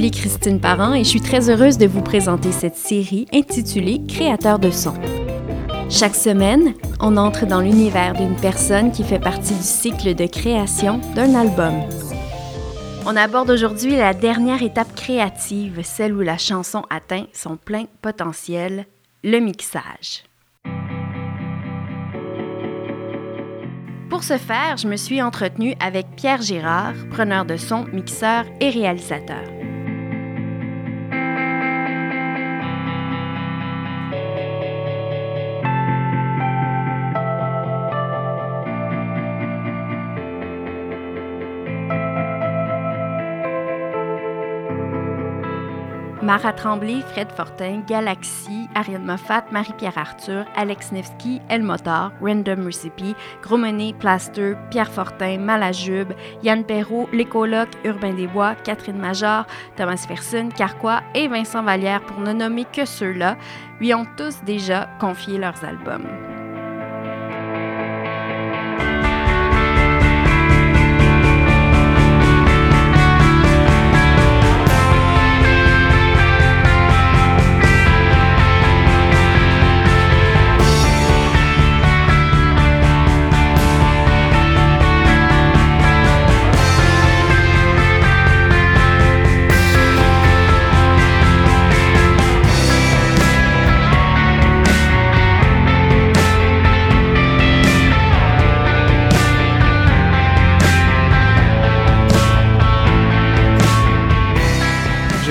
Julie-Christine Parent et je suis très heureuse de vous présenter cette série intitulée Créateur de son. Chaque semaine, on entre dans l'univers d'une personne qui fait partie du cycle de création d'un album. On aborde aujourd'hui la dernière étape créative, celle où la chanson atteint son plein potentiel, le mixage. Pour ce faire, je me suis entretenue avec Pierre Girard, preneur de son, mixeur et réalisateur. Mara Tremblay, Fred Fortin, Galaxy, Ariane Moffat, Marie-Pierre Arthur, Alex Nevsky, El Motor, Random Recipe, Grosmenet, Plaster, Pierre Fortin, Malajube, Yann Perrault, L'écoloc, Urbain Desbois, Catherine Major, Thomas Ferson, Carquois et Vincent Vallière, pour ne nommer que ceux-là, lui ont tous déjà confié leurs albums.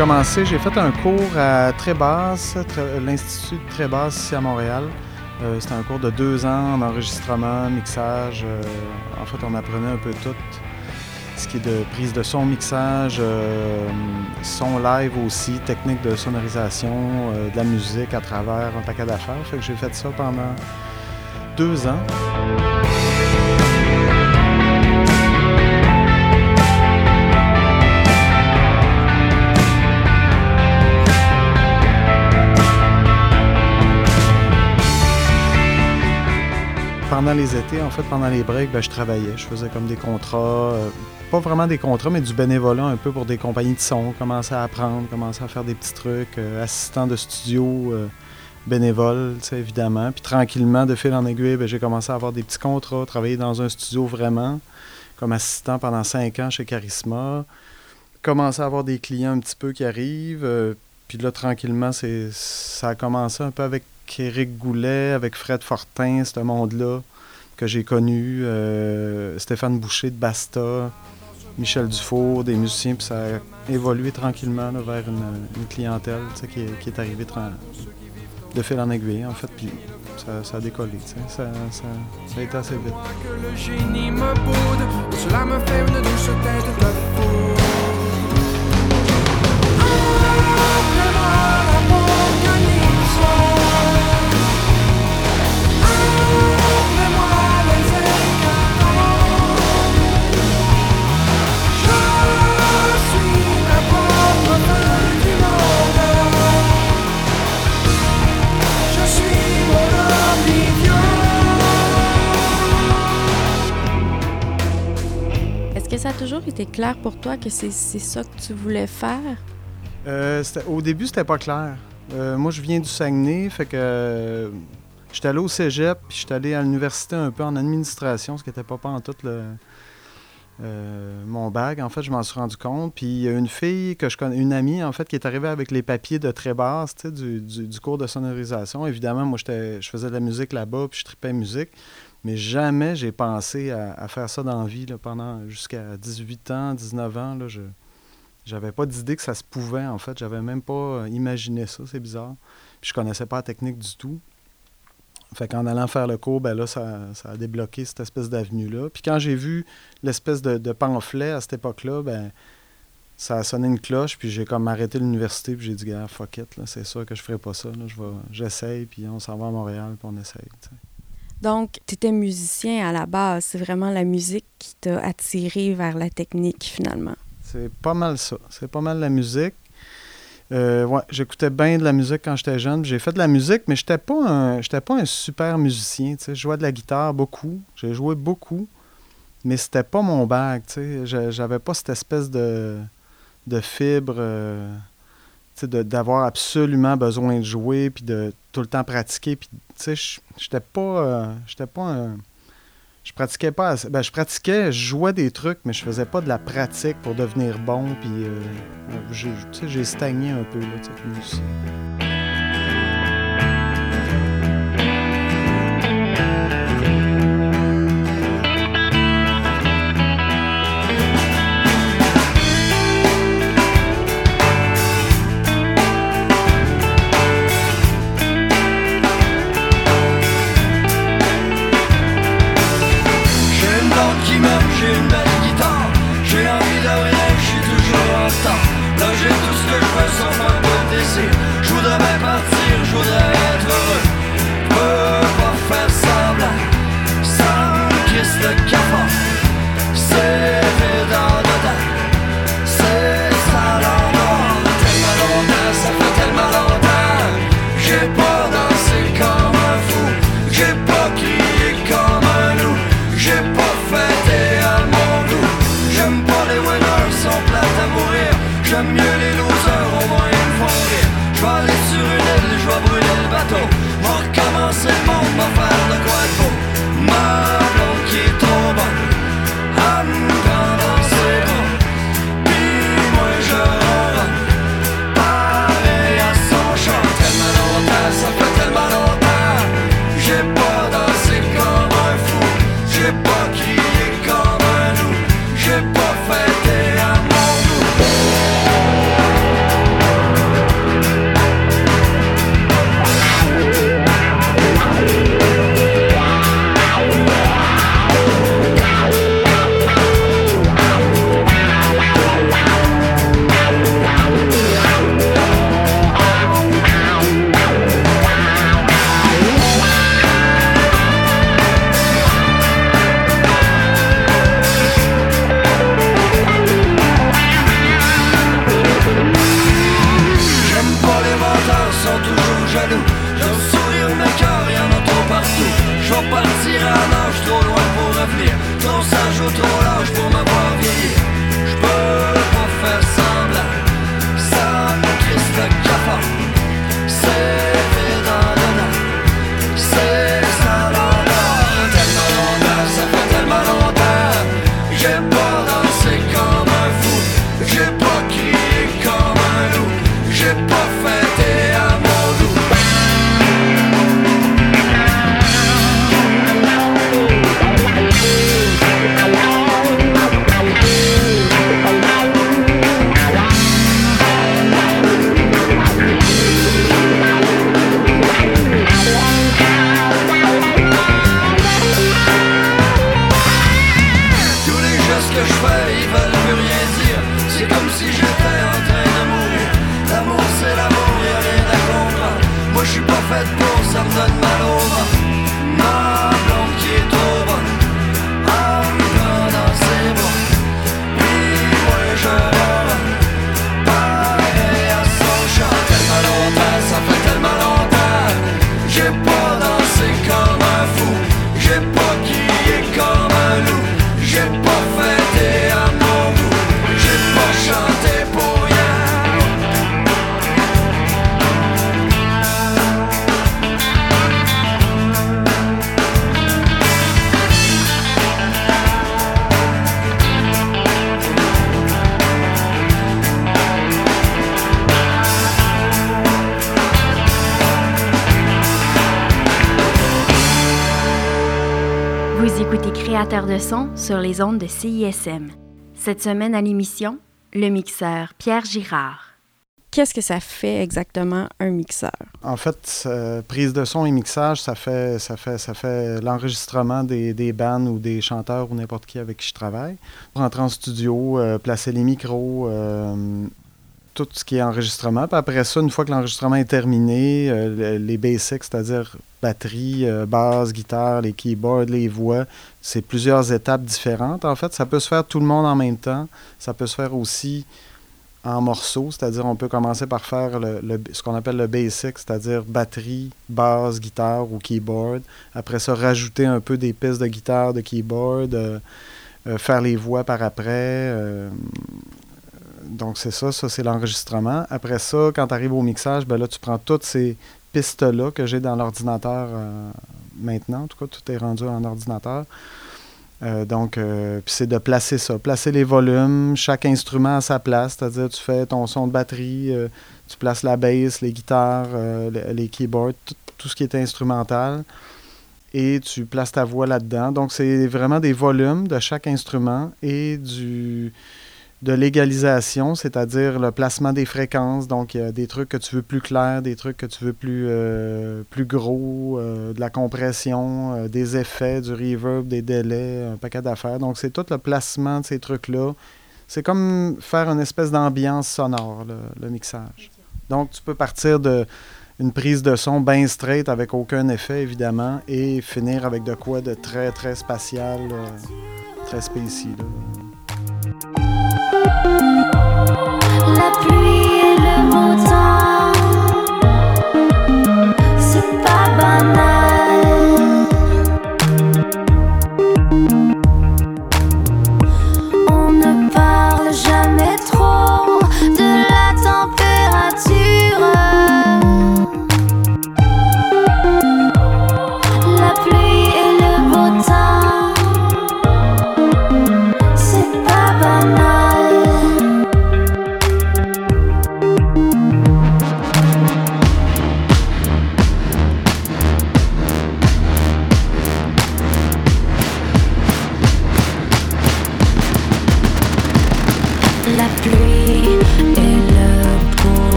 Commencé, j'ai fait un cours à Trébasse, l'Institut de Trébasse ici à Montréal. Euh, C'était un cours de deux ans en enregistrement, mixage. Euh, en fait, on apprenait un peu tout ce qui est de prise de son, mixage, euh, son live aussi, technique de sonorisation, de la musique à travers un paquet d'affaires. J'ai fait ça pendant deux ans. Pendant les étés, en fait, pendant les breaks, ben, je travaillais. Je faisais comme des contrats, euh, pas vraiment des contrats, mais du bénévolat un peu pour des compagnies de son. Commencer à apprendre, commencer à faire des petits trucs, euh, assistant de studio, euh, bénévole, évidemment. Puis tranquillement, de fil en aiguille, ben, j'ai commencé à avoir des petits contrats, travailler dans un studio vraiment, comme assistant pendant cinq ans chez Charisma. Commencer à avoir des clients un petit peu qui arrivent. puis là, tranquillement, ça a commencé un peu avec Éric Goulet, avec Fred Fortin, ce monde-là que j'ai connu, euh, Stéphane Boucher de Basta, Michel Dufour, des musiciens, puis ça a évolué tranquillement vers une, clientèle qui, est arrivée de fil en aiguille, en fait, puis ça, a décollé, ça, a été assez vite. cela me fait une douce tête a toujours été clair pour toi que c'est ça que tu voulais faire? Euh, au début, c'était pas clair. Euh, moi, je viens du Saguenay, fait que euh, j'étais allé au cégep, puis j'étais allé à l'université un peu en administration, ce qui n'était pas, pas en tout le, mon bague. En fait, je m'en suis rendu compte. Puis il y a une fille que je connais, une amie, en fait, qui est arrivée avec les papiers de très basse, du, du, du, cours de sonorisation. Évidemment, moi, je faisais de la musique là-bas, puis je tripais musique. Mais jamais j'ai pensé à, faire ça dans la vie pendant jusqu'à 18 ans, 19 ans. Là, je n'avais pas d'idée que ça se pouvait, en fait. J'avais même pas euh, imaginé ça, c'est bizarre. Puis je connaissais pas la technique du tout. Fait qu'en allant faire le cours, ben là, ça, a débloqué cette espèce d'avenue-là. Puis quand j'ai vu l'espèce de, pamphlet à cette époque-là, ben ça a sonné une cloche, puis j'ai comme arrêté l'université, puis j'ai dit, gars, fuck it, c'est sûr que je ferai pas ça. J'essaye, puis on s'en va à Montréal, puis on essaye. Donc, tu étais musicien à la base. C'est vraiment la musique qui t'a attiré vers la technique, finalement. C'est pas mal ça. C'est pas mal la musique. Euh, j'écoutais bien de la musique quand j'étais jeune. J'ai fait de la musique, mais j'étais pas un, pas un super musicien. Je jouais de la guitare beaucoup. J'ai joué beaucoup. mais c'était pas mon sais. J'avais pas cette espèce de, fibre, euh, d'avoir absolument besoin de jouer, puis de tout le temps pratiquer. Puis, tu sais, j'étais pas, euh, j'étais pas un je pratiquais pas assez. Ben, je pratiquais, je jouais des trucs, mais je faisais pas de la pratique pour devenir bon. Puis, euh, j'ai stagné un peu, là, de son sur les ondes de CISM. Cette semaine à l'émission, le mixeur Pierre Girard. Qu'est-ce que ça fait exactement un mixeur? En fait, euh, prise de son et mixage, ça fait, ça fait, ça fait l'enregistrement des, des bands ou des chanteurs ou n'importe qui avec qui je travaille. Rentrer en studio, euh, placer les micros, euh, tout ce qui est enregistrement. Puis après ça, une fois que l'enregistrement est terminé, euh, les basics, c'est-à-dire batterie, euh, basse, guitare, les keyboards, les voix, c'est plusieurs étapes différentes. En fait, ça peut se faire tout le monde en même temps. Ça peut se faire aussi en morceaux, c'est-à-dire on peut commencer par faire le, ce qu'on appelle le basic, c'est-à-dire batterie, basse, guitare ou keyboard. Après ça, rajouter un peu des pistes de guitare, de keyboard. Euh, faire les voix par après. Donc c'est ça, ça c'est l'enregistrement. Après ça, quand tu arrives au mixage, ben là tu prends toutes ces pistes-là que j'ai dans l'ordinateur maintenant. En tout cas, tout est rendu en ordinateur. Euh, donc, euh, c'est de placer ça, placer les volumes, chaque instrument à sa place, c'est-à-dire tu fais ton son de batterie, euh, tu places la basse, les guitares, les, keyboards, tout, ce qui est instrumental, et tu places ta voix là-dedans. Donc, c'est vraiment des volumes de chaque instrument et du, de l'égalisation, c'est-à-dire le placement des fréquences. Donc, il y a des trucs que tu veux plus clairs, des trucs que tu veux plus, euh, plus gros, euh, de la compression, euh, des effets, du reverb, des délais, un paquet d'affaires. Donc, c'est tout le placement de ces trucs-là. C'est comme faire une espèce d'ambiance sonore, le, mixage. Donc, tu peux partir de une prise de son bien straight avec aucun effet, évidemment, et finir avec de quoi de très, très spatial, très spécial. Banal.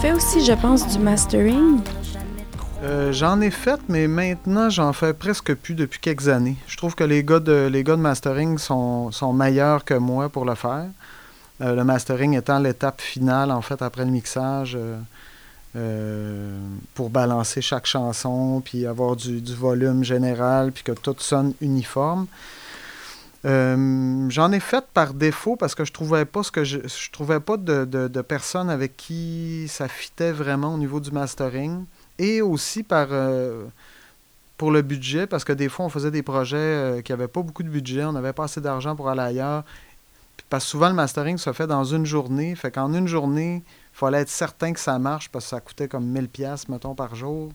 Fais aussi, je pense, du mastering? Euh, j'en ai fait, mais maintenant, j'en fais presque plus depuis quelques années. Je trouve que les gars de, les gars de mastering sont, sont meilleurs que moi pour le faire. Euh, le mastering étant l'étape finale, en fait, après le mixage, euh, pour balancer chaque chanson, puis avoir du, du volume général, puis que tout sonne uniforme. Euh, J'en ai fait par défaut parce que je trouvais pas ce que je, je trouvais pas de, de, avec qui ça fitait vraiment au niveau du mastering et aussi par euh, pour le budget parce que des fois on faisait des projets euh, qui n'avaient pas beaucoup de budget, on n'avait pas assez d'argent pour aller ailleurs. Parce que souvent le mastering se fait dans une journée, fait qu'en une journée, il fallait être certain que ça marche parce que ça coûtait comme 1000 pièces mettons par jour.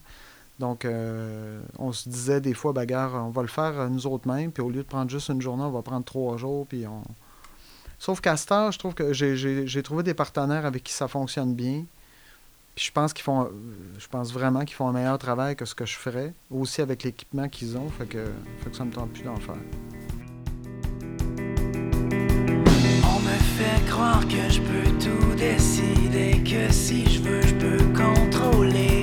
Donc, euh, on se disait des fois, bagarre, on va le faire euh, nous autres mêmes, puis au lieu de prendre juste une journée, on va prendre trois jours, puis on... Sauf qu'à cette heure, je trouve que j'ai- trouvé des partenaires avec qui ça fonctionne bien. Puis je pense qu'ils font, je pense vraiment qu'ils font un meilleur travail que ce que je ferais, aussi avec l'équipement qu'ils ont, fait que, fait que ça me tente plus d'en faire. On me fait croire que je peux tout décider, que si je veux, je peux contrôler.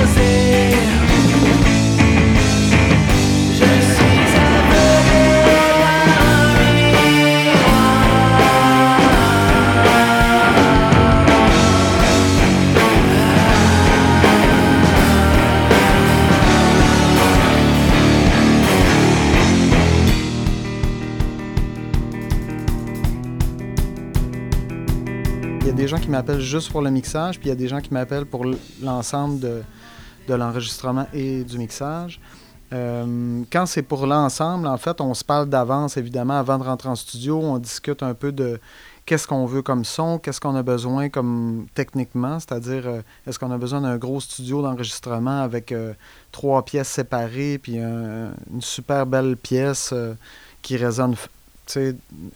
rosé y a des gens qui m'appellent juste pour le mixage, puis il y a des gens qui m'appellent pour l'ensemble de, de l'enregistrement et du mixage. Euh, quand c'est pour l'ensemble, en fait, on se parle d'avance, évidemment, avant de rentrer en studio. On discute un peu de qu'est-ce qu'on veut comme son, qu'est-ce qu'on a besoin comme techniquement, c'est-à-dire euh, est-ce qu'on a besoin d'un gros studio d'enregistrement avec euh, trois pièces séparées, puis un- une super belle pièce qui résonne,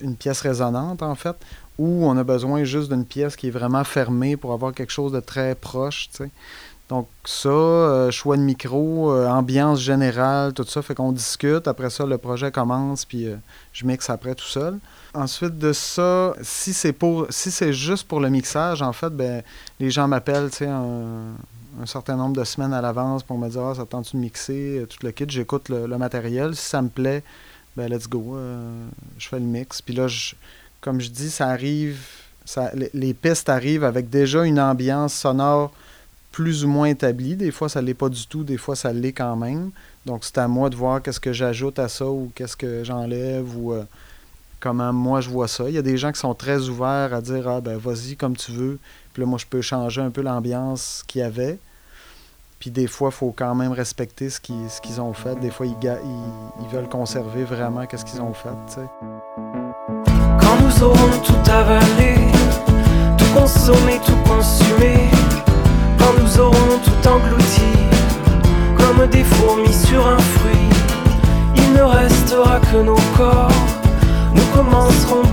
une pièce résonante en fait, ou on a besoin juste d'une pièce qui est vraiment fermée pour avoir quelque chose de très proche. Donc ça, euh, choix de micro, euh, ambiance générale, tout ça, fait qu'on discute. Après ça, le projet commence, puis euh, je mixe après tout seul. Ensuite de ça, si c'est pour, si c'est juste pour le mixage, en fait, ben les gens m'appellent, un, certain nombre de semaines à l'avance pour me dire ah, ça tente de mixer, tout le kit? J'écoute le, matériel. Si ça me plaît, ben let's go. je fais le mix. Puis là, je, comme je dis, ça arrive, les, pistes arrivent avec déjà une ambiance sonore plus ou moins établie. Des fois, ça l'est pas du tout, des fois, ça l'est quand même. Donc, c'est à moi de voir qu'est-ce que j'ajoute à ça ou qu'est-ce que j'enlève ou euh, comment moi je vois ça. Il y a des gens qui sont très ouverts à dire Ah, ben, vas-y comme tu veux. Puis là, moi, je peux changer un peu l'ambiance qu'il y avait. Puis des fois, il faut quand même respecter ce qu'ils ce ont fait. Des fois, ils, veulent conserver vraiment qu'est-ce qu'ils ont fait, nous aurons tout avalé, tout consommé, tout consumé, quand nous aurons tout englouti, comme des fourmis sur un fruit, il ne restera que nos corps. Nous commencerons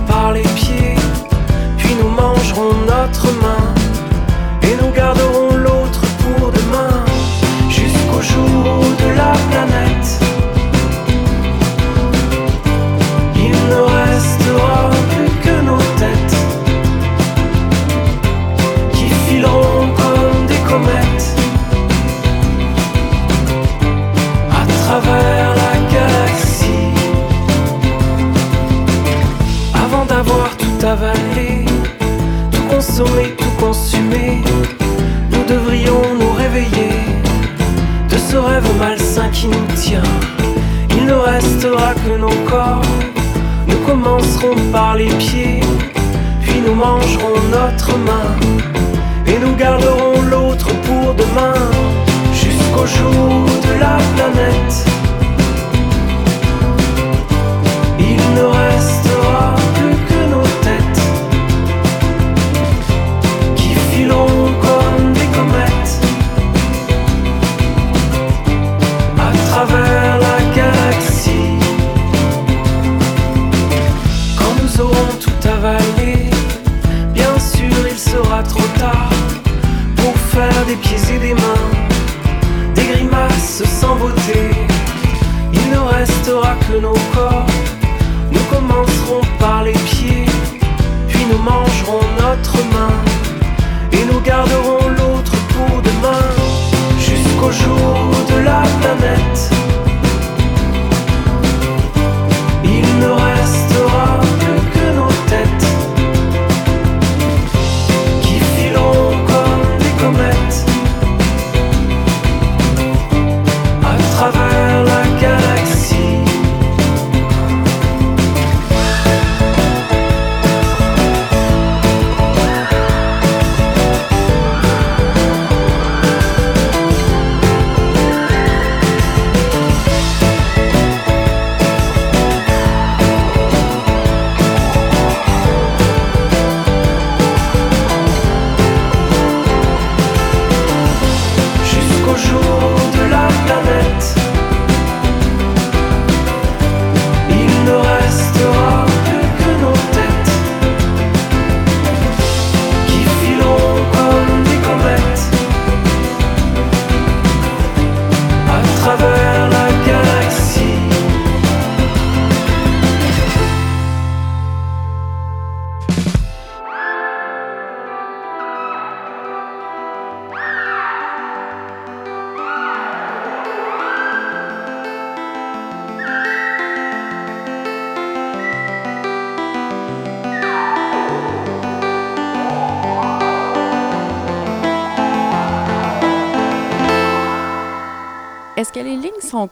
sont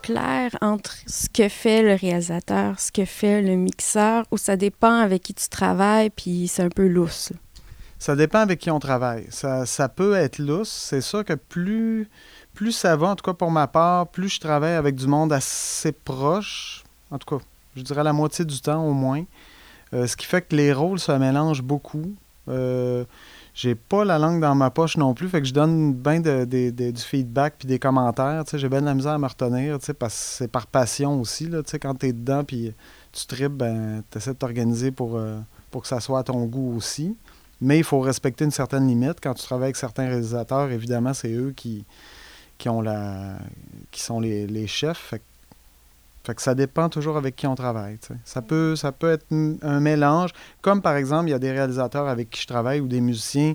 entre ce que fait le réalisateur, ce que fait le mixeur, ou ça dépend avec qui tu travailles, puis c'est un peu lousse? Ça dépend avec qui on travaille. Ça, ça peut être lousse. C'est sûr que plus, plus ça va, en tout cas pour ma part, plus je travaille avec du monde assez proche, en tout cas, je dirais la moitié du temps au moins. Euh, ce qui fait que les rôles se mélangent beaucoup. Euh, j'ai pas la langue dans ma poche non plus, fait que je donne bien du feedback puis des commentaires. J'ai bien de la misère à me retenir, parce c'est par passion aussi. Là, tu sais, quand tu es dedans puis tu tripes, ben, tu essaies de t'organiser pour, euh, pour que ça soit à ton goût aussi. Mais il faut respecter une certaine limite. Quand tu travailles avec certains réalisateurs, évidemment, c'est eux qui, qui, ont la, qui sont les, les chefs. Fait que ça dépend toujours avec qui on travaille. Ça peut, ça peut être un mélange. Comme par exemple, il y a des réalisateurs avec qui je travaille ou des musiciens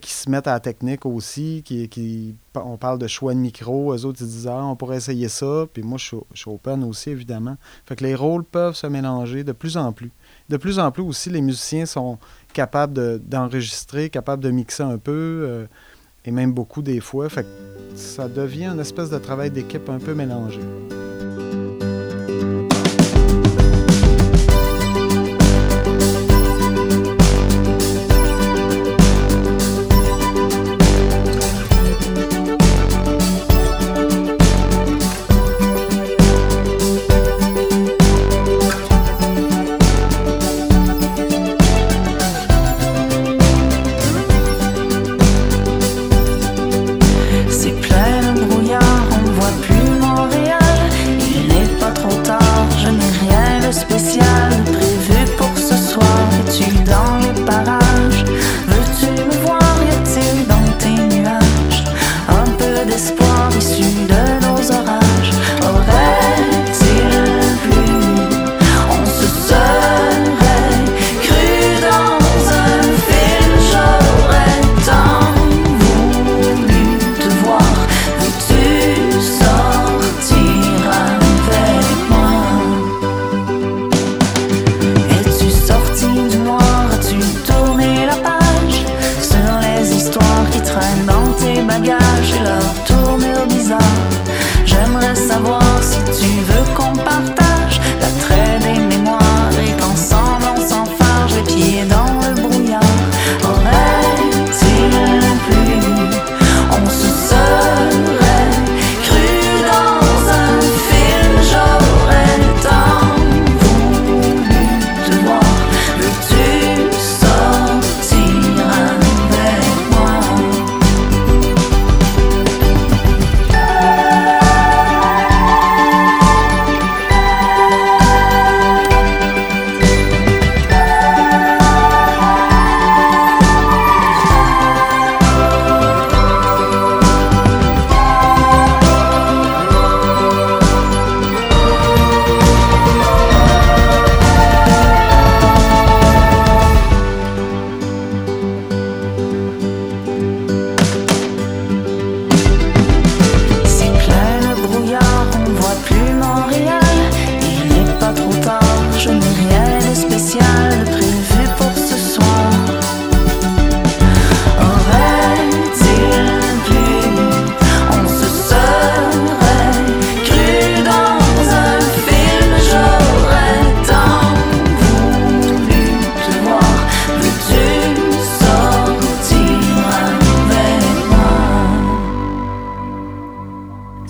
qui se mettent à la technique aussi, qui, qui, on parle de choix de micro, eux autres ils disent ah, on pourrait essayer ça, puis moi je suis, open aussi évidemment. Fait que les rôles peuvent se mélanger de plus en plus. De plus en plus aussi, les musiciens sont capables de- d'enregistrer, capables de mixer un peu, euh, et même beaucoup des fois. Fait que ça devient une espèce de travail d'équipe un peu mélangé.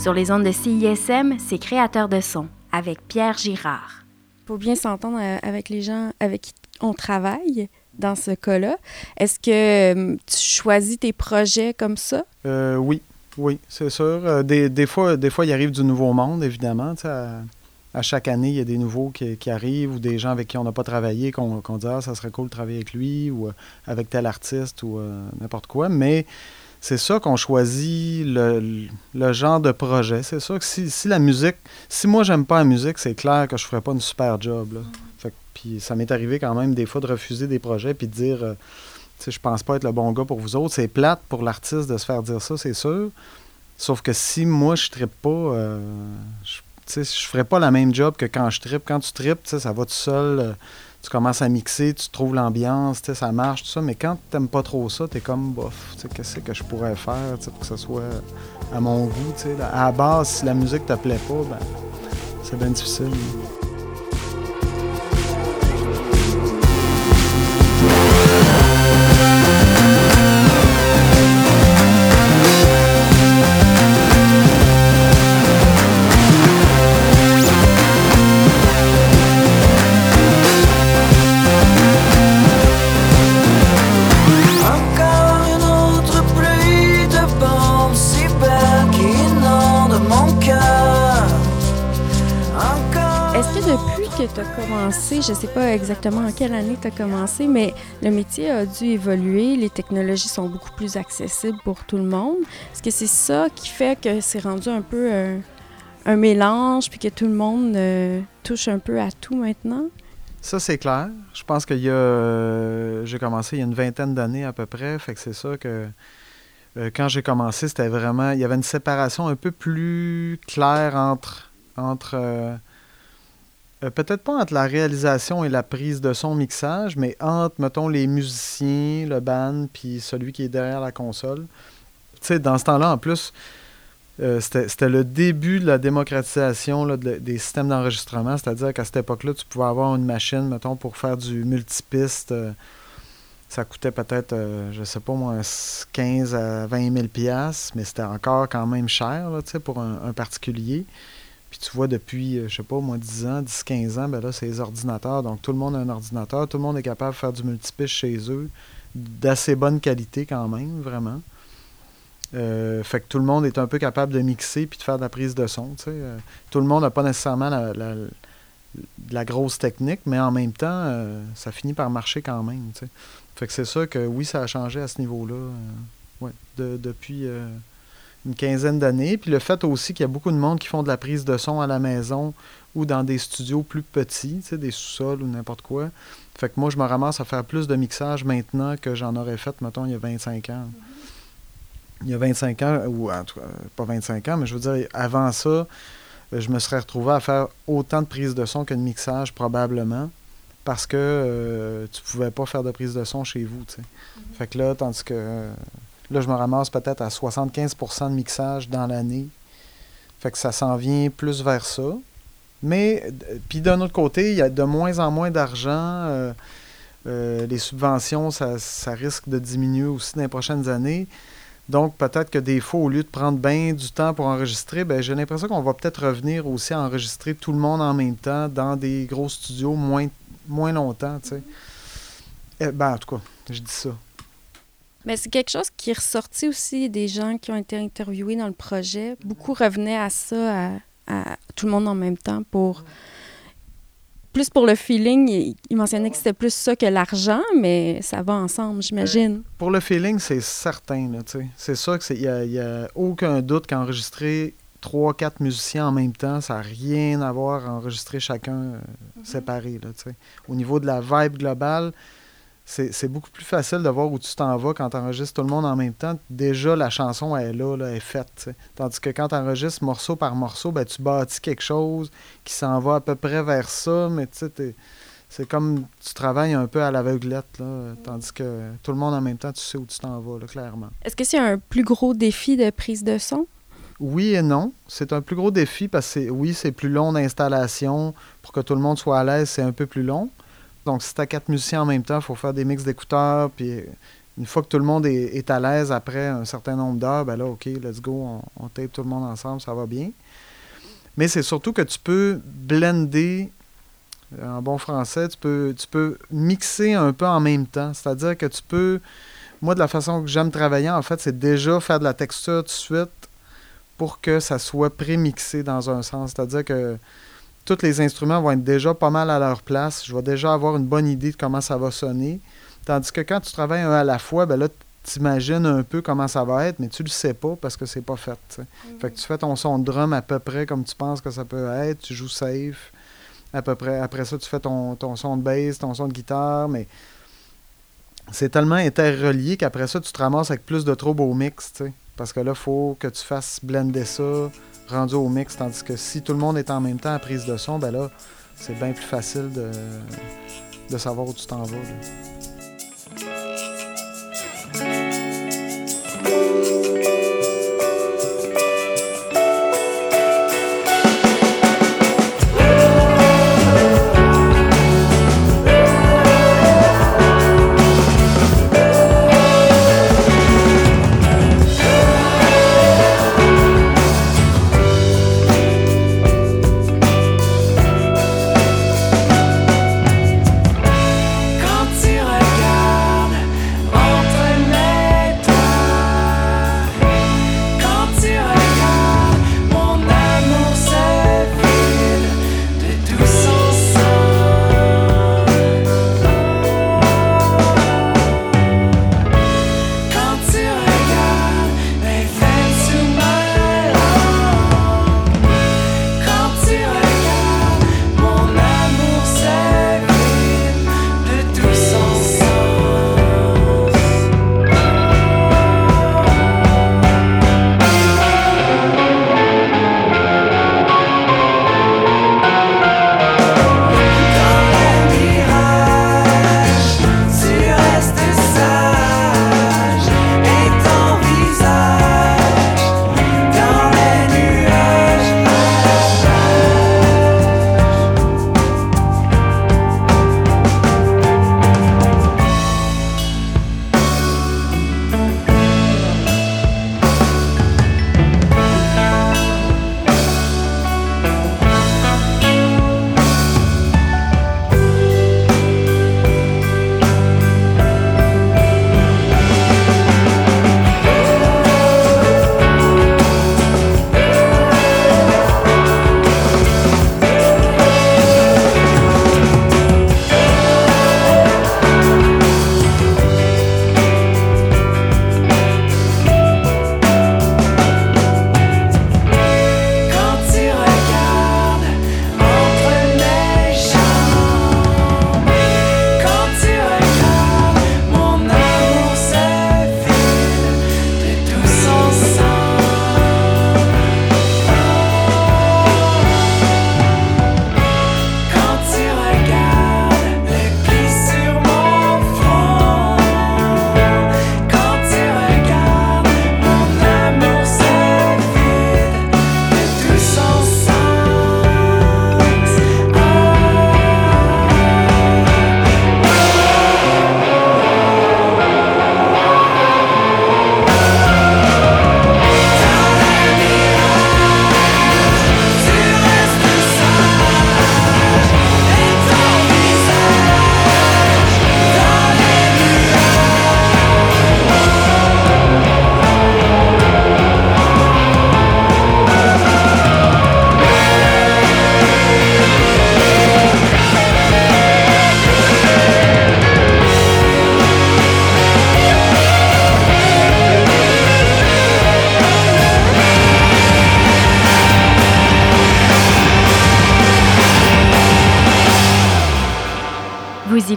Sur les ondes de CISM, c'est créateur de son avec Pierre Girard. Pour bien s'entendre euh, avec les gens avec qui on travaille dans ce cas-là, est-ce que euh, tu choisis tes projets comme ça? Euh, oui, oui, c'est sûr. Des, des fois, des fois, il arrive du nouveau monde, évidemment. À, à chaque année, il y a des nouveaux qui, qui arrivent ou des gens avec qui on n'a pas travaillé, qu'on dit ah, ça serait cool de travailler avec lui ou avec tel artiste ou euh, n'importe quoi. Mais c'est ça qu'on choisit le, le genre de projet. C'est sûr que si, si la musique, si moi j'aime pas la musique, c'est clair que je ferais pas une super job. Là. Fait que- puis ça m'est arrivé quand même des fois de refuser des projets puis de dire euh, tu sais, je pense pas être le bon gars pour vous autres. C'est plate pour l'artiste de se faire dire ça, c'est sûr. Sauf que si moi je trippe pas, euh, je, ferais pas la même job que quand je trippe. Quand tu tripes, ça va tout seul. euh, tu commences à mixer, tu trouves l'ambiance, tu ça marche, tout ça. Mais quand t'aimes pas trop ça, t'es comme bof. tu Qu'est-ce que je pourrais faire tu pour que ça soit à mon goût? tu. À la base, si la musique te plaît pas, ben, c'est bien difficile. Tu as commencé, je sais pas exactement en quelle année tu as commencé, mais le métier a dû évoluer, les technologies sont beaucoup plus accessibles pour tout le monde. Est-ce que c'est ça qui fait que c'est rendu un peu euh, un mélange, puis que tout le monde euh, touche un peu à tout maintenant? Ça, c'est clair. Je pense qu'il y a. euh, j'ai commencé il y a une vingtaine d'années à peu près. Fait que c'est ça que. quand j'ai commencé, c'était vraiment. Il y avait une séparation un peu plus claire entre. entre euh, Peut-être pas entre la réalisation et la prise de son mixage, mais entre, mettons, les musiciens, le band, puis celui qui est derrière la console. Tu sais, dans ce temps-là, en plus, euh, c'était le début de la démocratisation des systèmes d'enregistrement, c'est-à-dire qu'à cette époque-là, tu pouvais avoir une machine, mettons, pour faire du multipiste. euh, ça coûtait peut-être, euh, je sais pas moi, 15 à 20 000 piastres, mais c'était encore quand même cher pour un particulier. Puis tu vois, depuis, euh, je sais pas, moi, 10 ans, 10-15 ans, ben là, c'est les ordinateurs. Donc, tout le monde a un ordinateur. Tout le monde est capable de faire du multipiste chez eux, d'assez bonne qualité quand même, vraiment. Euh, fait que tout le monde est un peu capable de mixer puis de faire de la prise de son. Euh, tout le monde n'a pas nécessairement la, la- grosse technique, mais en même temps, ça finit par marcher quand même. Fait que c'est ça que oui, ça a changé à ce niveau-là. ouais, de- depuis, une quinzaine d'années. Puis le fait aussi qu'il y a beaucoup de monde qui font de la prise de son à la maison ou dans des studios plus petits, des sous-sols ou n'importe quoi. Fait que moi, je me ramasse à faire plus de mixage maintenant que j'en aurais fait, mettons, il y a 25 ans. Il y a 25 ans, ou en tout cas, pas 25 ans, mais je veux dire, avant ça, je me serais retrouvé à faire autant de prise de son que de mixage, probablement, parce que euh, tu pouvais pas faire de prise de son chez vous, tu sais. Fait que là, tandis que euh, là, je me ramasse peut-être à 75% de mixage dans l'année. Fait que ça s'en vient plus vers ça. Mais, puis d'un autre côté, il y a de moins en moins d'argent. euh, euh, les subventions, ça, ça risque de diminuer aussi dans les prochaines années. Donc, peut-être que des fois, au lieu de prendre bien du temps pour enregistrer, ben, j'ai l'impression qu'on va peut-être revenir aussi à enregistrer tout le monde en même temps dans des gros studios moins, moins longtemps. Eh ben, en tout cas, je dis ça. Mais c'est quelque chose qui est ressorti aussi des gens qui ont été interviewés dans le projet. Beaucoup revenaient à ça, à, à tout le monde en même temps pour. Plus pour le feeling, ils ils mentionnaient que c'était plus ça que l'argent, mais ça va ensemble, j'imagine. Pour le feeling, c'est certain, là, tu sais. C'est ça que c'est. Il n'y a, aucun doute qu'enregistrer trois, quatre musiciens en même temps, ça n'a rien à voir à enregistrer chacun euh, séparé, là, tu sais. Au niveau de la vibe globale, c'est c'est beaucoup plus facile de voir où tu t'en vas quand tu enregistres tout le monde en même temps. Déjà, la chanson elle est là, là, elle est faite. Tandis que quand tu enregistres morceau par morceau, ben, tu bâtis quelque chose qui s'en va à peu près vers ça, mais tu sais, c'est comme tu travailles un peu à l'aveuglette. là, Tandis que tout le monde en même temps, tu sais où tu t'en vas, là, clairement. Est-ce que c'est un plus gros défi de prise de son? Oui et non. C'est un plus gros défi parce que c'est- oui, c'est plus long d'installation. Pour que tout le monde soit à l'aise, c'est un peu plus long. Donc, si tu as quatre musiciens en même temps, il faut faire des mix d'écouteurs. Puis, une fois que tout le monde est, à l'aise après un certain nombre d'heures, ben là, OK, let's go, on, on tape tout le monde ensemble, ça va bien. Mais c'est surtout que tu peux blender, euh, en bon français, tu peux, tu peux mixer un peu en même temps. C'est-à-dire que tu peux. Moi, de la façon que j'aime travailler, en fait, c'est déjà faire de la texture tout de suite pour que ça soit pré-mixé dans un sens. C'est-à-dire que tous les instruments vont être déjà pas mal à leur place. Je vais déjà avoir une bonne idée de comment ça va sonner. Tandis que quand tu travailles un à la fois, ben là, tu imagines un peu comment ça va être, mais tu le sais pas parce que c'est pas fait. tu sais. Fait que tu fais ton son de drum à peu près comme tu penses que ça peut être. Tu joues safe. À peu près. Après ça, tu fais ton, ton son de bass, ton son de guitare, mais c'est tellement interrelié qu'après ça, tu te ramasses avec plus de troubles au mix, tu sais. Parce que là, il faut que tu fasses blender ça rendu au mix. Tandis que si tout le monde est en même temps à prise de son, ben là, c'est bien plus facile de, savoir où tu t'en vas.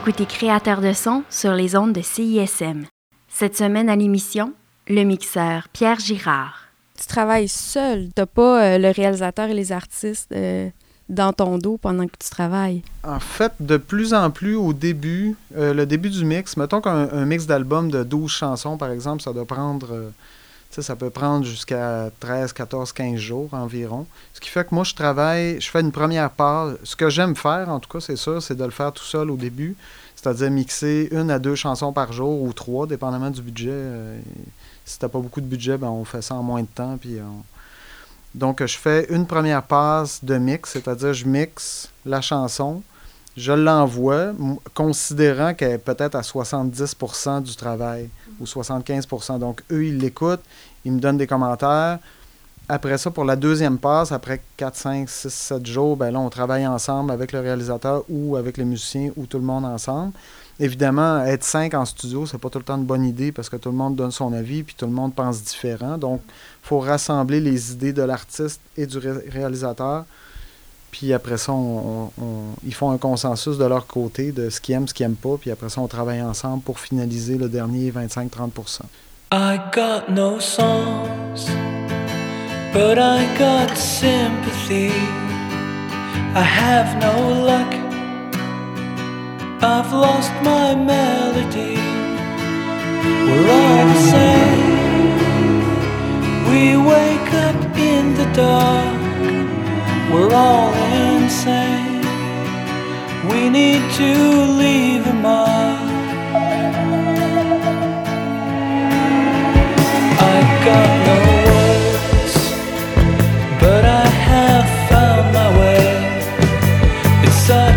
Écoutez Créateur de son sur les ondes de CISM. Cette semaine à l'émission, le mixeur Pierre Girard. Tu travailles seul. T'as pas euh, le réalisateur et les artistes euh, dans ton dos pendant que tu travailles? En fait, de plus en plus au début, euh, le début du mix, mettons qu'un un mix d'album de 12 chansons, par exemple, ça doit prendre, ça peut prendre jusqu'à 13, 14, 15 jours environ. Ce qui fait que moi, je travaille, je fais une première part. Ce que j'aime faire, en tout cas, c'est ça, c'est de le faire tout seul au début. C'est-à-dire mixer une à deux chansons par jour ou trois, dépendamment du budget. Euh, si t'as pas beaucoup de budget, ben on fait ça en moins de temps. Puis on- Donc, je fais une première passe de mix, c'est-à-dire je mixe la chanson, je l'envoie, considérant qu'elle est peut-être à 70% du travail ou 75%. Donc, eux, ils l'écoutent, ils me donnent des commentaires. Après ça, pour la deuxième passe, après 4, 5, 6, 7 jours, ben là, on travaille ensemble avec le réalisateur ou avec les musiciens ou tout le monde ensemble. Évidemment, être cinq en studio, c'est pas tout le temps une bonne idée parce que tout le monde donne son avis puis tout le monde pense différent. Donc, il faut rassembler les idées de l'artiste et du ré- réalisateur. Puis après ça, ils font un consensus de leur côté de ce qu'ils aiment, ce qu'ils n'aiment pas. Puis après ça, on travaille ensemble pour finaliser le dernier 25-30 I got no songs, but I got sympathy. I have no luck, I've lost my melody. We're all the same. We wake up in the dark, we're all insane. We need to leave a mark. I got no words, but I have found my way. It's such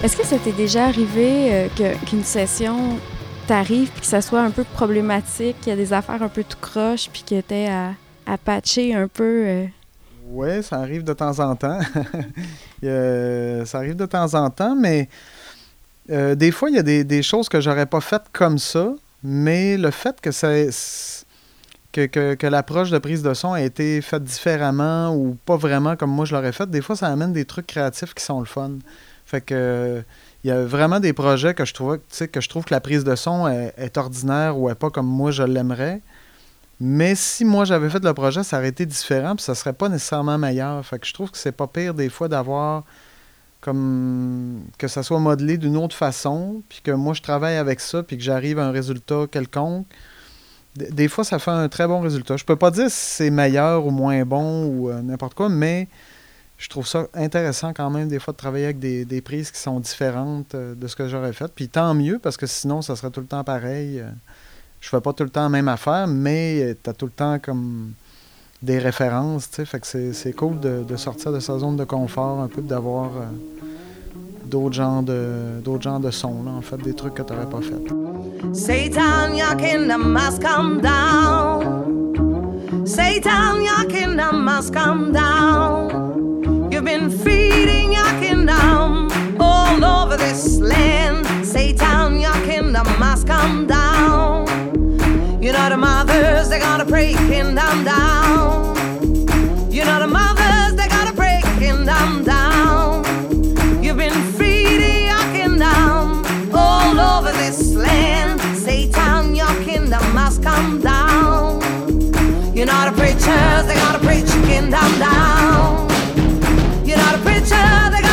Est-ce que ça t'est déjà arrivé euh, qu'une session t'arrive puis que ça soit un peu problématique, qu'il y a des affaires un peu tout croche puis que t'aies à, à patcher un peu? euh? Oui, ça arrive de temps en temps. Euh, ça arrive de temps en temps, mais des fois, il y a des, choses que j'aurais pas faites comme ça, mais le fait que ça que, que, l'approche de prise de son a été faite différemment ou pas vraiment comme moi je l'aurais fait, des fois, ça amène des trucs créatifs qui sont le fun. Fait que il y a vraiment des projets que je trouve, que je trouve que la prise de son est, ordinaire ou est pas comme moi je l'aimerais. Mais si moi j'avais fait le projet, ça aurait été différent, puis ça serait pas nécessairement meilleur. Fait que je trouve que c'est pas pire des fois d'avoir comme que ça soit modelé d'une autre façon, puis que moi je travaille avec ça, puis que j'arrive à un résultat quelconque. Des fois, ça fait un très bon résultat. Je peux pas dire si c'est meilleur ou moins bon ou euh, n'importe quoi, mais je trouve ça intéressant quand même des fois de travailler avec des, des prises qui sont différentes euh, de ce que j'aurais fait. Puis tant mieux, parce que sinon, ça serait tout le temps pareil. euh, je fais pas tout le temps la même affaire, mais tu as tout le temps comme des références, tu sais. Fait que c'est, cool de, de sortir de sa zone de confort un peu, d'avoir euh, d'autres genres de d'autres genres de sons, là, en fait, des trucs que tu n'aurais pas fait. Satan, down. Satan, down. Been feeding your kingdom all over this land. Satan, your kingdom must come down. You know the mothers, they gotta break kingdom down. You know the mothers, they gotta break kingdom down. You've been feeding your kingdom all over this land. Satan, your kingdom must come down. You know the preachers, they gotta preach kingdom down. lucha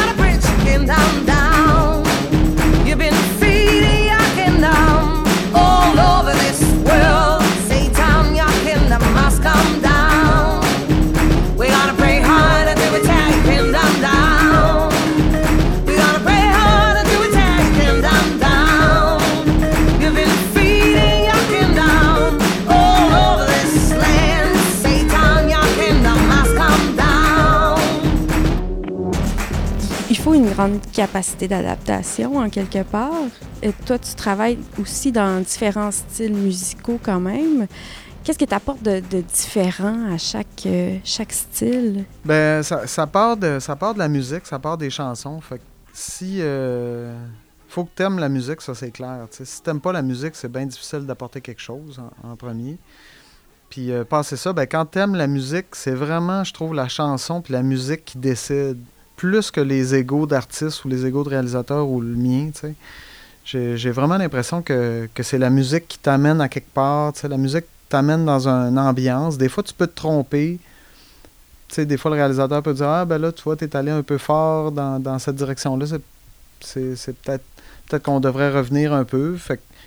capacité d'adaptation en quelque part. Toi, tu travailles aussi dans différents styles musicaux quand même. Qu'est-ce que tu apportes de, de différent à chaque, euh, chaque style? Ben, ça, part de, ça part de la musique, ça part des chansons. Fait que si. euh, faut que t'aimes la musique, ça c'est clair. tu sais. Si t'aimes pas la musique, c'est bien difficile d'apporter quelque chose en, premier. Puis euh, ça, ben, quand t'aimes la musique, c'est vraiment, je trouve, la chanson puis la musique qui décide. Plus que les égaux d'artistes ou les égaux de réalisateurs ou le mien, tu sais. J'ai vraiment l'impression que, que c'est la musique qui t'amène à quelque part. tu. La musique t'amène dans une ambiance. Des fois, tu peux te tromper. Tu des fois, le réalisateur peut dire Ah, ben là, tu vois, t'es allé un peu fort dans, dans cette direction-là. C'est- C'est peut-être peut-être qu'on devrait revenir un peu.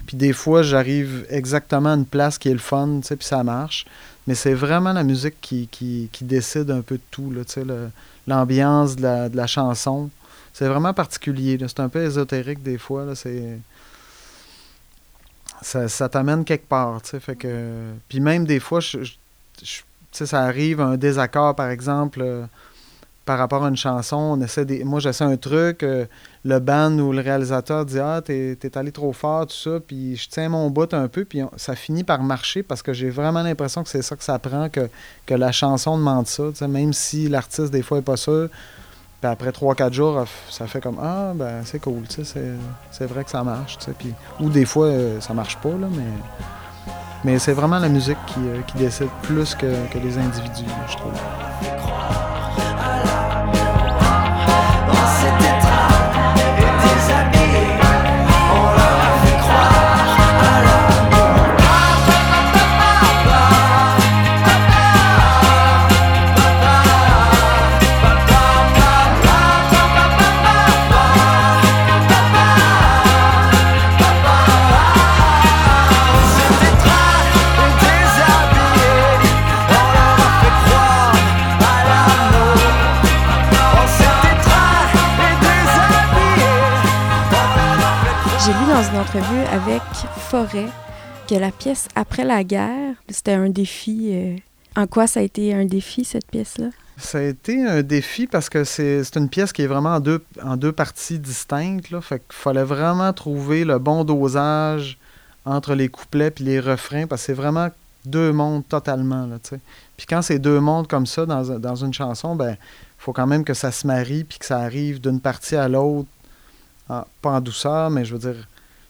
Puis des fois, j'arrive exactement à une place qui est le fun, tu puis ça marche. Mais c'est vraiment la musique qui, qui, décide un peu de tout, là, l'ambiance de la, de la chanson. C'est vraiment particulier. C'est un peu ésotérique des fois. Là, c'est ça, ça t'amène quelque part, fait que... Puis même des fois, je, je- je- tu sais, ça arrive, un désaccord, par exemple, euh, par rapport à une chanson, on essaie des... Moi, j'essaie un truc, euh, le band ou le réalisateur dit « Ah, t'es allé trop fort, tout ça », puis je tiens mon bout un peu, puis ça finit par marcher parce que j'ai vraiment l'impression que c'est ça que ça prend, que, que la chanson demande ça, même si l'artiste, des fois, est pas sûr, puis après 3-4 jours, ça fait comme Ah, ben c'est cool, c'est- vrai que ça marche. Puis, ou des fois, euh, ça marche pas, là, mais, c'est vraiment la musique qui, euh, qui décide plus que, que les individus, je trouve. Entrevue avec Forêt que la pièce Après la guerre, c'était un défi. euh, En quoi ça a été un défi, cette pièce-là? Ça a été un défi parce que c'est une pièce qui est vraiment en deux, en deux parties distinctes. Là. Fait qu'il fallait vraiment trouver le bon dosage entre les couplets et les refrains parce que c'est vraiment deux mondes totalement. Là, puis quand c'est deux mondes comme ça dans, dans une chanson, ben faut quand même que ça se marie puis que ça arrive d'une partie à l'autre, en- pas en douceur, mais je veux dire,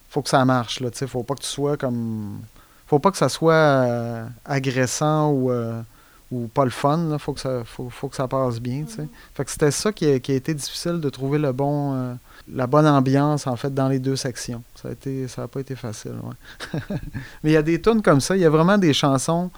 faut que ça marche. Là, tu sais. faut pas que tu sois comme. Faut pas que ça soit euh, agressant ou. euh, ou pas le fun. Il faut, que ça, faut, faut que ça passe bien. sais. Fait que c'était ça qui a, qui a été difficile de trouver le bon, euh, la bonne ambiance en fait dans les deux sections. Ça a été, ça a pas été facile. ouais. Mais il y a des tunes comme ça. Il y a vraiment des chansons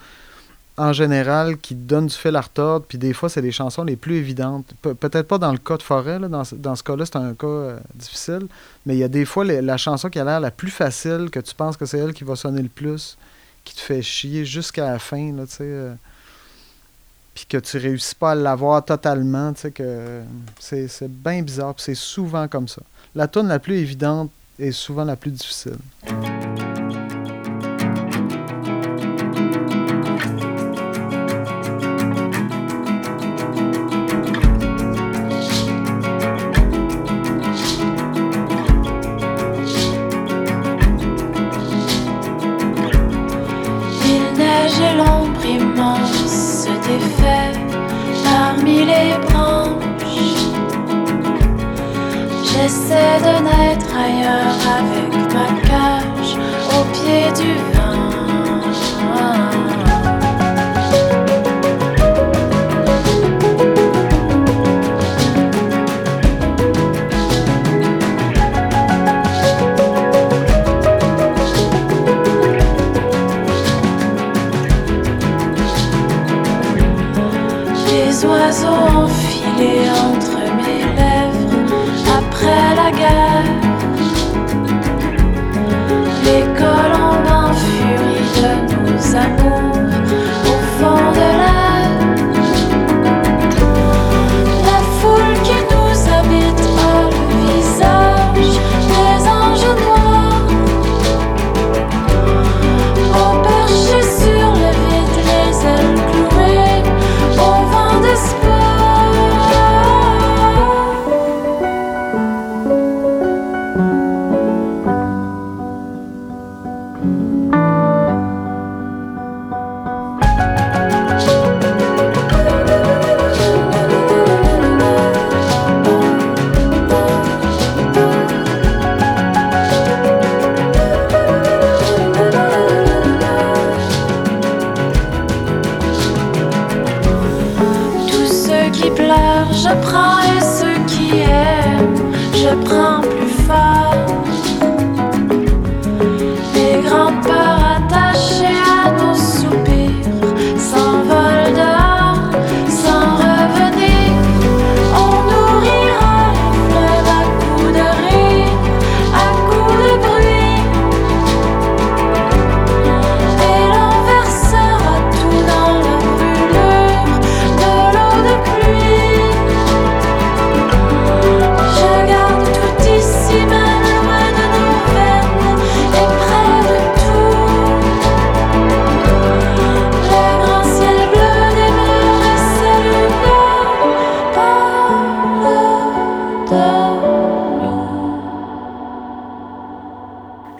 en général qui donnent du fil à retordre. Puis des fois, c'est les chansons les plus évidentes. Pe- Peut-être pas dans le cas de Forêt. là. Dans, dans ce cas-là, c'est un cas euh, difficile. Mais il y a des fois la chanson qui a l'air la plus facile, que tu penses que c'est elle qui va sonner le plus, qui te fait chier jusqu'à la fin. Là, tu sais, euh, puis que tu réussis pas à l'avoir totalement. tu que C'est c'est bien bizarre. c'est souvent comme ça. La tune la plus évidente est souvent la plus difficile. Parmi les branches. J'essaie de naître ailleurs avec ma cage au pied du vin. Oiseaux enfilés entre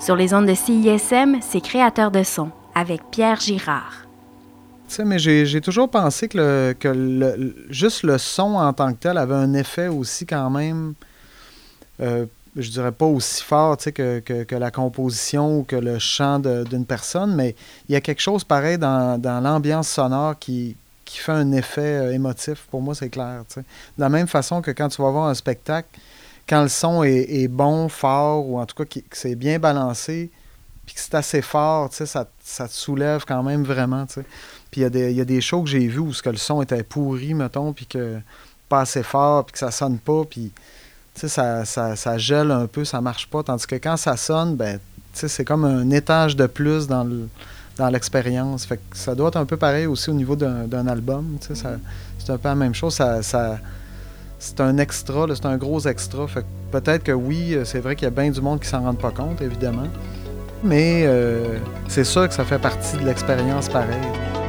Sur les ondes de CISM, c'est créateur de son avec Pierre Girard. Tu sais, mais j'ai toujours pensé que, le, que le- juste le son en tant que tel avait un effet aussi quand même, euh, je dirais pas aussi fort tu sais, que, la composition ou que le chant d'une personne, mais il y a quelque chose pareil dans, l'ambiance sonore qui, fait un effet euh, émotif. Pour moi, c'est clair. De la même façon que quand tu vas voir un spectacle, quand le son est, est bon, fort, ou en tout cas qui- que c'est bien balancé, puis que c'est assez fort, ça, ça te soulève quand même vraiment. Puis il y, a des- il y a des shows que j'ai vus où ce que le son était pourri, mettons, puis que pas assez fort, puis que ça sonne pas, puis ça, ça, ça gèle un peu, ça marche pas. Tandis que quand ça sonne, ben, c'est comme un étage de plus dans le dans l'expérience. Fait que ça doit être un peu pareil aussi au niveau d'un album. ça- C'est un peu la même chose. Ça, ça- c'est un extra, c'est un gros extra. Peut-être que oui, euh, c'est vrai qu'il y a bien du monde qui s'en rend pas compte, évidemment. Mais euh, c'est sûr que ça fait partie de l'expérience pareil.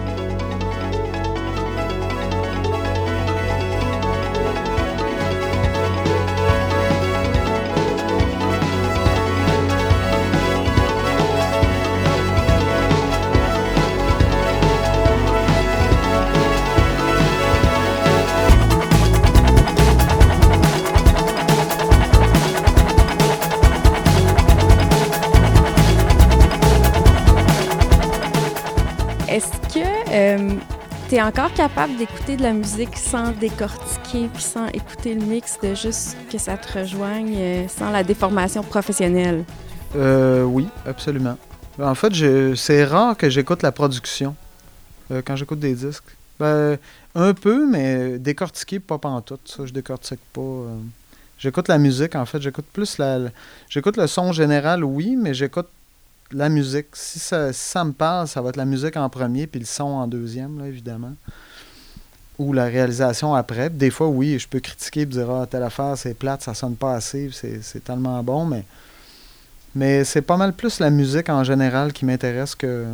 Est-ce que, euh, tu es encore capable d'écouter de la musique sans décortiquer puis sans écouter le mix, de juste que ça te rejoigne euh, sans la déformation professionnelle? Euh, oui, absolument. En fait, c'est rare que j'écoute la production euh, quand j'écoute des disques. Ben, un peu, mais décortiquer, pas pantoute. Ça, je décortique pas. J'écoute la musique, en fait. J'écoute plus la- J'écoute le son général, oui, mais j'écoute la musique. Si ça, ça me parle, ça va être la musique en premier, puis le son en deuxième, évidemment. Ou la réalisation après. Des fois, oui, je peux critiquer et dire Ah, telle affaire, c'est plate, ça sonne pas assez, c'est tellement bon, mais. C'est pas mal plus la musique en général qui m'intéresse que,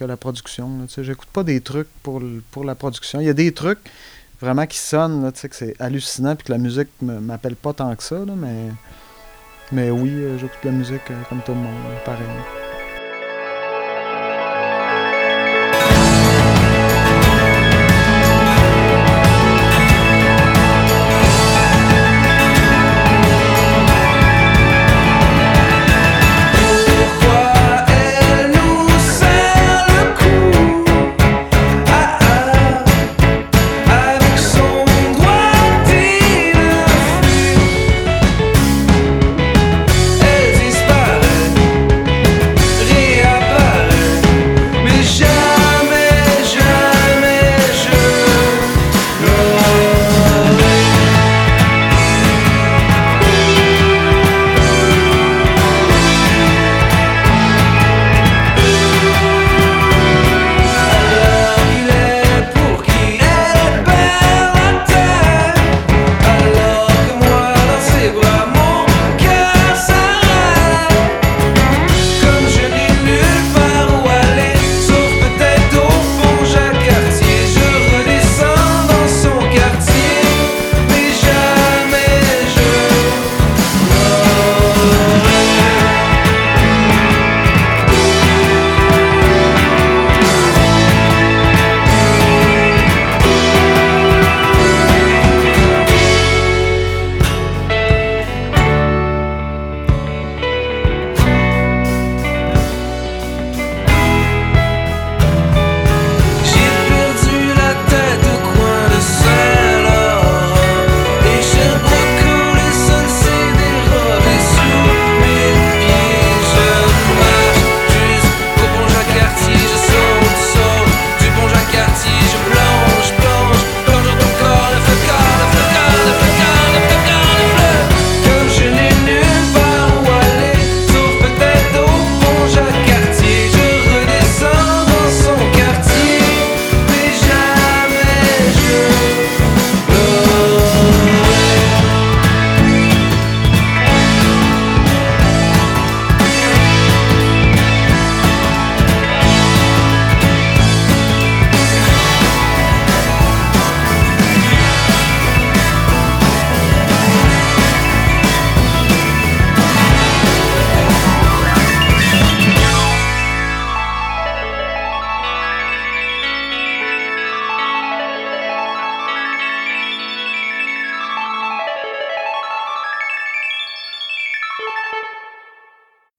la production. Tu sais, J'écoute pas des trucs pour, la production. Il y a des trucs vraiment qui sonnent, tu que c'est hallucinant, puis que la musique me- m'appelle pas tant que ça, mais, mais oui, euh, j'écoute la musique euh, comme tout le monde, pareil.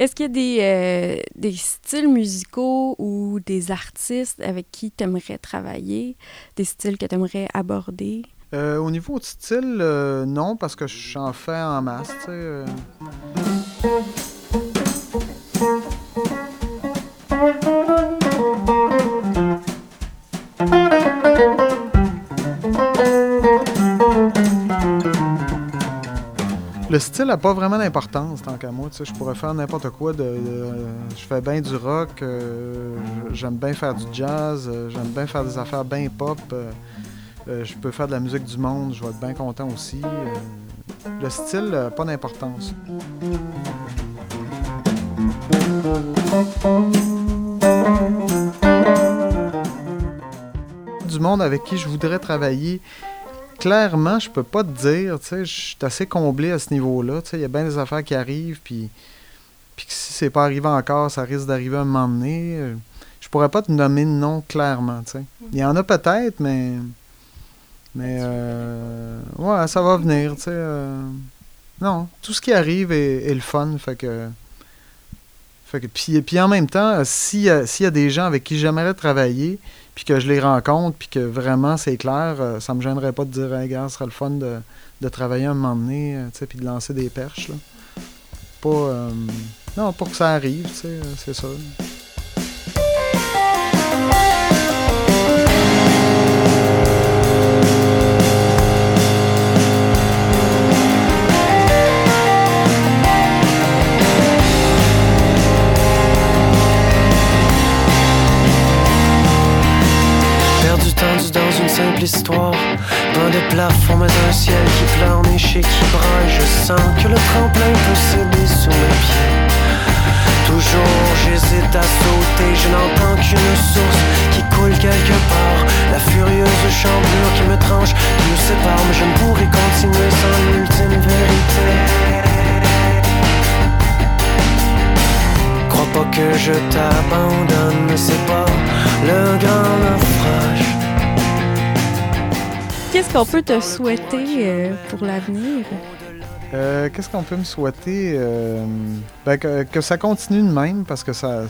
Est-ce qu'il y a des, euh, des styles musicaux ou des artistes avec qui tu aimerais travailler, des styles que tu aimerais aborder? Euh, au niveau de style, euh, non, parce que j'en fais en masse. Le style n'a pas vraiment d'importance tant qu'à moi. Je pourrais faire n'importe quoi. De- je fais bien du rock, euh, j'aime bien faire du jazz, euh, j'aime bien faire des affaires bien pop. euh, euh, je peux faire de la musique du monde, je vais être bien content aussi. euh. le style n'a pas d'importance. Du monde avec qui je voudrais travailler, clairement, je peux pas te dire, je suis assez comblé à ce niveau-là, il y a bien des affaires qui arrivent, puis, puis que si c'est pas arrivé encore, ça risque d'arriver moment donné. euh, Je pourrais pas te nommer de nom clairement. Il y en a peut-être, mais... Mais, euh, ouais, ça va venir, euh, non, tout ce qui arrive est, le fun, fait que... Fait que puis, puis en même temps, s'il y, y a des gens avec qui j'aimerais travailler, puis que je les rencontre, puis que vraiment c'est clair, euh, ça me gênerait pas de dire, hey, gars, ce le fun de, de travailler un moment donné, euh, puis de lancer des perches. Là. Pas. euh, non, pour que ça arrive, c'est ça. Simple histoire. Dans de plafond mais un ciel qui pleure Un qui braille Je sens que le tremplin peut céder sous mes pieds. Toujours j'hésite à sauter. Je n'entends qu'une source qui coule quelque part. La furieuse chambrure qui me tranche Qui nous sépare Mais je ne pourrai continuer sans l'ultime vérité. Crois pas que je t'abandonne, c'est pas le grand naufrage. Qu'est-ce qu'on peut te souhaiter euh, pour l'avenir? Euh, Qu'est-ce qu'on peut me souhaiter? Euh, ben, que, ça continue de même, parce que ça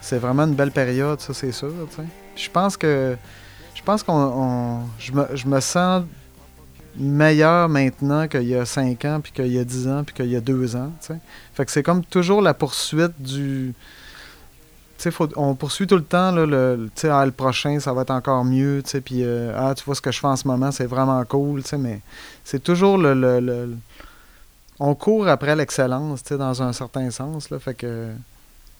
c'est vraiment une belle période, ça, c'est sûr. Je pense que je pense qu'on on- je, me, je me sens meilleur maintenant qu'il y a 5 ans, puis qu'il y a 10 ans, puis qu'il y a 2 ans. Fait que c'est comme toujours la poursuite du. On poursuit tout le temps, le, ah, le prochain, ça va être encore mieux, puis euh, ah, tu vois ce que je fais en ce moment, c'est vraiment cool, mais c'est toujours le, On court après l'excellence, dans un certain sens.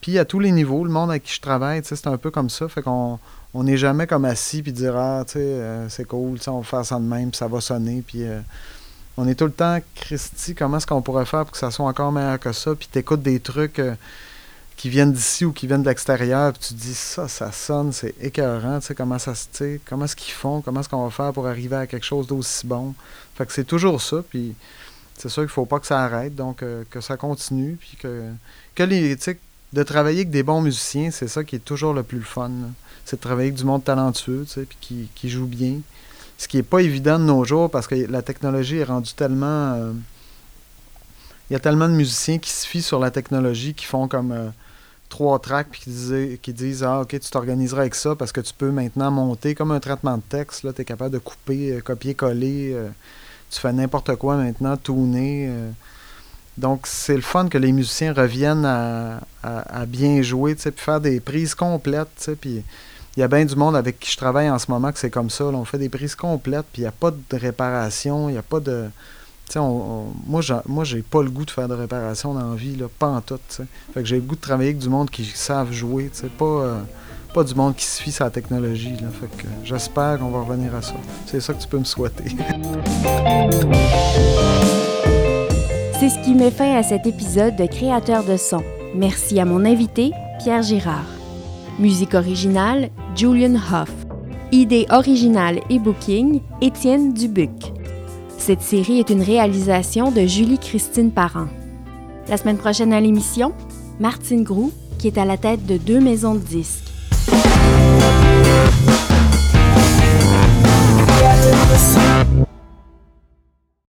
Puis à tous les niveaux, le monde avec qui je travaille, c'est un peu comme ça, fait qu'on on n'est jamais comme assis puis dire ah euh, c'est cool, on va faire ça de même puis ça va sonner euh, on est tout le temps Christy, comment est-ce qu'on pourrait faire pour que ça soit encore meilleur que ça puis t'écoutes des trucs qui viennent d'ici ou qui viennent de l'extérieur puis tu te dis ça ça sonne, c'est écœurant, tu sais comment ça se comment est-ce qu'ils font, comment est-ce qu'on va faire pour arriver à quelque chose d'aussi bon. Fait que c'est toujours ça puis c'est sûr qu'il faut pas que ça arrête donc euh, que ça continue puis que que les de travailler avec des bons musiciens, c'est ça qui est toujours le plus fun. c'est de travailler avec du monde talentueux, tu sais, puis qui, qui joue bien. Ce qui n'est pas évident de nos jours parce que la technologie est rendue tellement. euh, Il y a tellement de musiciens qui se fient sur la technologie, qui font comme euh, trois tracks, puis qui, qui disent Ah, ok, tu t'organiseras avec ça parce que tu peux maintenant monter comme un traitement de texte. Tu es capable de couper, euh, copier-coller. euh, tu fais n'importe quoi maintenant, tourner. donc, c'est le fun que les musiciens reviennent à, à- à bien jouer, puis faire des prises complètes, puis il y a bien du monde avec qui je travaille en ce moment que c'est comme ça. on fait des prises complètes, puis il n'y a pas de réparation, il n'y a pas de. Moi, j'ai, pas le goût de faire de réparation dans la vie, là, pas en tout. Fait que j'ai le goût de travailler avec du monde qui savent jouer, pas, euh, pas du monde qui se fie technologie. Fait que j'espère qu'on va revenir à ça. C'est ça que tu peux me souhaiter. C'est ce qui met fin à cet épisode de Créateur de son. Merci à mon invité, Pierre Girard. Musique originale, Julian Hoff. Idée originale et booking, Étienne Dubuc. Cette série est une réalisation de Julie-Christine Parent. La semaine prochaine à l'émission, Martine Groux, qui est à la tête de deux maisons de disques.